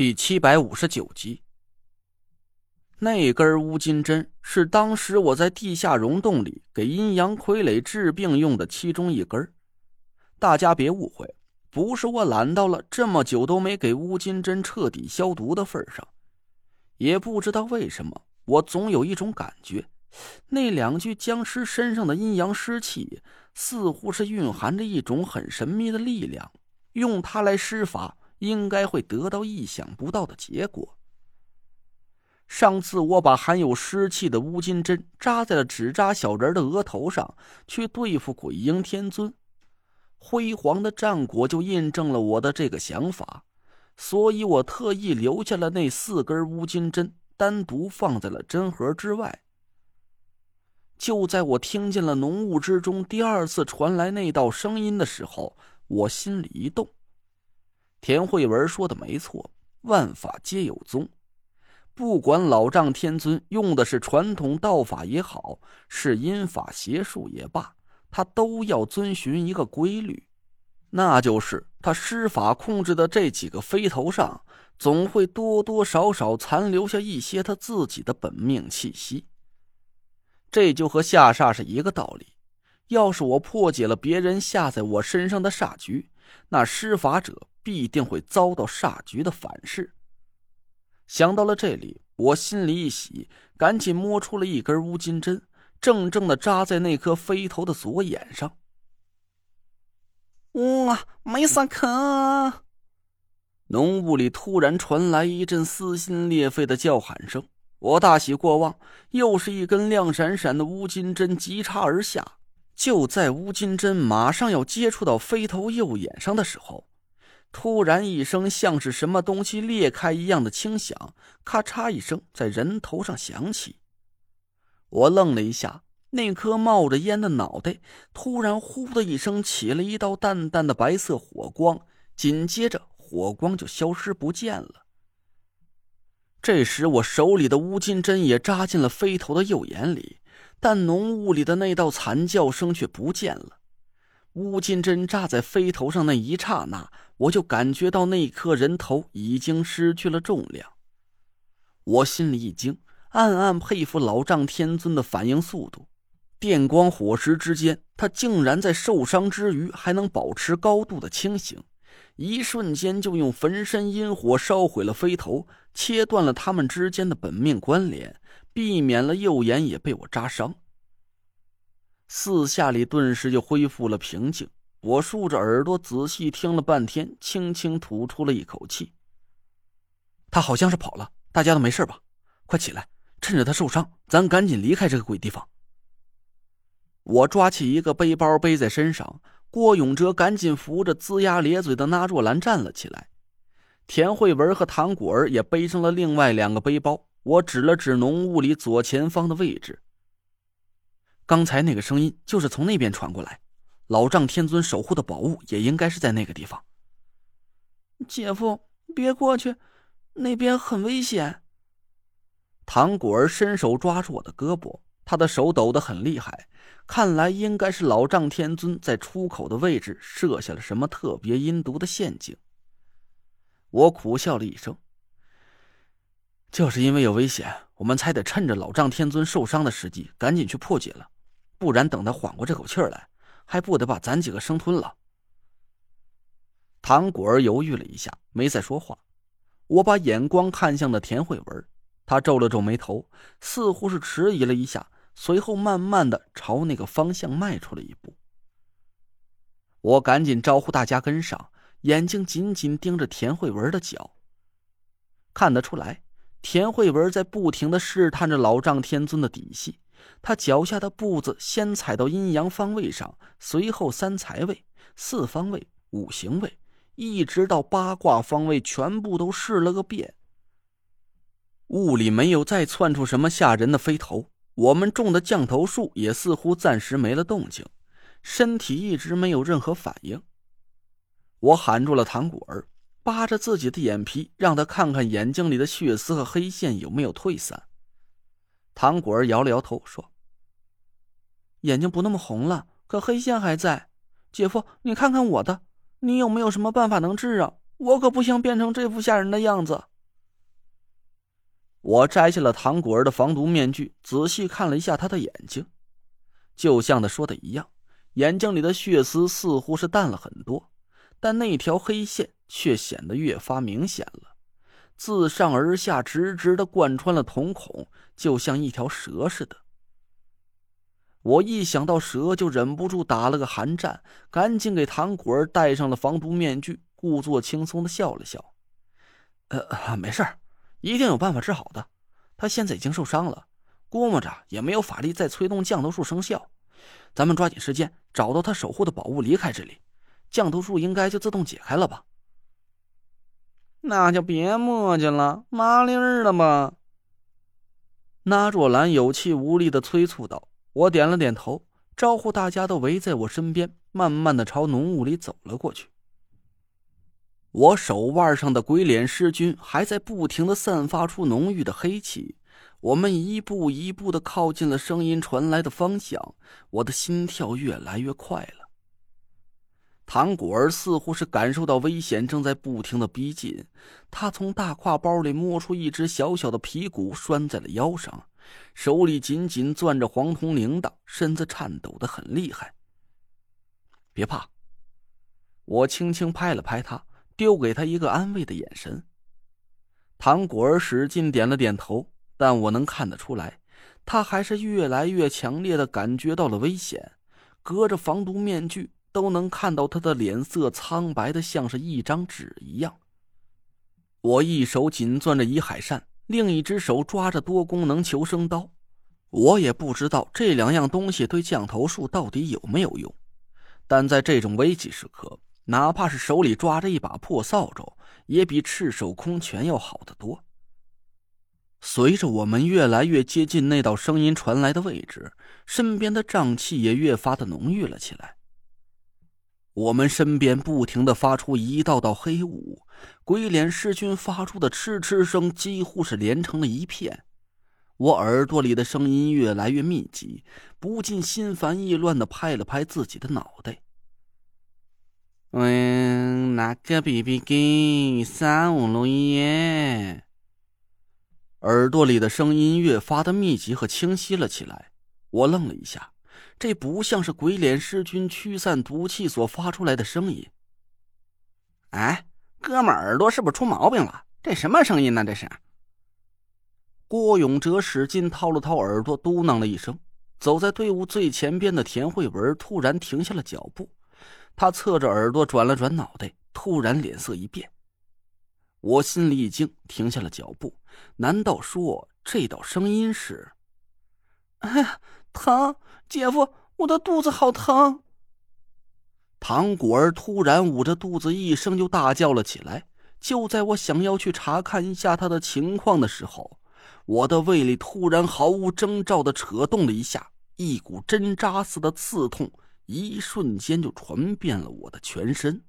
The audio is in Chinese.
第七百五十九集，那根乌金针是当时我在地下溶洞里给阴阳傀儡治病用的其中一根。大家别误会，不是我懒到了这么久都没给乌金针彻底消毒的份上。也不知道为什么，我总有一种感觉，那两具僵尸身上的阴阳尸气似乎是蕴含着一种很神秘的力量，用它来施法。应该会得到意想不到的结果。上次我把含有湿气的乌金针扎在了纸扎小人的额头上，去对付鬼婴天尊，辉煌的战果就印证了我的这个想法，所以我特意留下了那四根乌金针，单独放在了针盒之外。就在我听见了浓雾之中第二次传来那道声音的时候，我心里一动。田慧文说的没错，万法皆有宗，不管老丈天尊用的是传统道法也好，是阴法邪术也罢，他都要遵循一个规律，那就是他施法控制的这几个飞头上，总会多多少少残留下一些他自己的本命气息。这就和下煞是一个道理，要是我破解了别人下在我身上的煞局，那施法者。必定会遭到煞局的反噬。想到了这里，我心里一喜，赶紧摸出了一根乌金针，正正的扎在那颗飞头的左眼上。哇，没啥可！浓雾里突然传来一阵撕心裂肺的叫喊声，我大喜过望，又是一根亮闪闪的乌金针急插而下。就在乌金针马上要接触到飞头右眼上的时候。突然一声像是什么东西裂开一样的轻响，咔嚓一声在人头上响起。我愣了一下，那颗冒着烟的脑袋突然“呼”的一声起了一道淡淡的白色火光，紧接着火光就消失不见了。这时我手里的乌金针也扎进了飞头的右眼里，但浓雾里的那道惨叫声却不见了。乌金针扎在飞头上那一刹那。我就感觉到那颗人头已经失去了重量，我心里一惊，暗暗佩服老丈天尊的反应速度。电光火石之间，他竟然在受伤之余还能保持高度的清醒，一瞬间就用焚身阴火烧毁了飞头，切断了他们之间的本命关联，避免了右眼也被我扎伤。四下里顿时就恢复了平静。我竖着耳朵仔细听了半天，轻轻吐出了一口气。他好像是跑了，大家都没事吧？快起来，趁着他受伤，咱赶紧离开这个鬼地方。我抓起一个背包背在身上，郭永哲赶紧扶着龇牙咧嘴的那若兰站了起来。田慧文和唐果儿也背上了另外两个背包。我指了指浓雾里左前方的位置，刚才那个声音就是从那边传过来。老丈天尊守护的宝物也应该是在那个地方。姐夫，别过去，那边很危险。唐果儿伸手抓住我的胳膊，他的手抖得很厉害，看来应该是老丈天尊在出口的位置设下了什么特别阴毒的陷阱。我苦笑了一声，就是因为有危险，我们才得趁着老丈天尊受伤的时机赶紧去破解了，不然等他缓过这口气来。还不得把咱几个生吞了？唐果儿犹豫了一下，没再说话。我把眼光看向了田慧文，他皱了皱眉头，似乎是迟疑了一下，随后慢慢的朝那个方向迈出了一步。我赶紧招呼大家跟上，眼睛紧紧盯着田慧文的脚。看得出来，田慧文在不停的试探着老丈天尊的底细。他脚下的步子先踩到阴阳方位上，随后三财位、四方位、五行位，一直到八卦方位，全部都试了个遍。雾里没有再窜出什么吓人的飞头，我们种的降头术也似乎暂时没了动静，身体一直没有任何反应。我喊住了唐果儿，扒着自己的眼皮，让他看看眼睛里的血丝和黑线有没有退散。唐果儿摇了摇头，说：“眼睛不那么红了，可黑线还在。姐夫，你看看我的，你有没有什么办法能治啊？我可不想变成这副吓人的样子。”我摘下了唐果儿的防毒面具，仔细看了一下他的眼睛，就像他说的一样，眼睛里的血丝似乎是淡了很多，但那条黑线却显得越发明显了，自上而下直直的贯穿了瞳孔，就像一条蛇似的。我一想到蛇，就忍不住打了个寒战，赶紧给唐果儿戴上了防毒面具，故作轻松的笑了笑：“呃，没事儿。”一定有办法治好的。他现在已经受伤了，估摸着也没有法力再催动降头术生效。咱们抓紧时间找到他守护的宝物，离开这里，降头术应该就自动解开了吧？那就别磨叽了，麻利儿的吧？那若兰有气无力的催促道。我点了点头，招呼大家都围在我身边，慢慢的朝浓雾里走了过去。我手腕上的鬼脸尸菌还在不停的散发出浓郁的黑气，我们一步一步的靠近了声音传来的方向，我的心跳越来越快了。唐果儿似乎是感受到危险正在不停的逼近，他从大挎包里摸出一只小小的皮鼓，拴在了腰上，手里紧紧攥着黄铜铃铛，身子颤抖的很厉害。别怕，我轻轻拍了拍他。丢给他一个安慰的眼神。唐果儿使劲点了点头，但我能看得出来，他还是越来越强烈的感觉到了危险。隔着防毒面具，都能看到他的脸色苍白的像是一张纸一样。我一手紧攥着遗海扇，另一只手抓着多功能求生刀。我也不知道这两样东西对降头术到底有没有用，但在这种危急时刻。哪怕是手里抓着一把破扫帚，也比赤手空拳要好得多。随着我们越来越接近那道声音传来的位置，身边的瘴气也越发的浓郁了起来。我们身边不停的发出一道道黑雾，鬼脸尸君发出的嗤嗤声几乎是连成了一片。我耳朵里的声音越来越密集，不禁心烦意乱的拍了拍自己的脑袋。嗯，那个 BB 机三五六一。耳朵里的声音越发的密集和清晰了起来。我愣了一下，这不像是鬼脸尸君驱散毒气所发出来的声音。哎，哥们，耳朵是不是出毛病了？这什么声音呢？这是。郭永哲使劲掏了掏耳朵，嘟囔了一声。走在队伍最前边的田慧文突然停下了脚步。他侧着耳朵转了转脑袋，突然脸色一变。我心里一惊，停下了脚步。难道说这道声音是？哎呀，疼！姐夫，我的肚子好疼！唐果儿突然捂着肚子，一声就大叫了起来。就在我想要去查看一下他的情况的时候，我的胃里突然毫无征兆的扯动了一下，一股针扎似的刺痛。一瞬间就传遍了我的全身。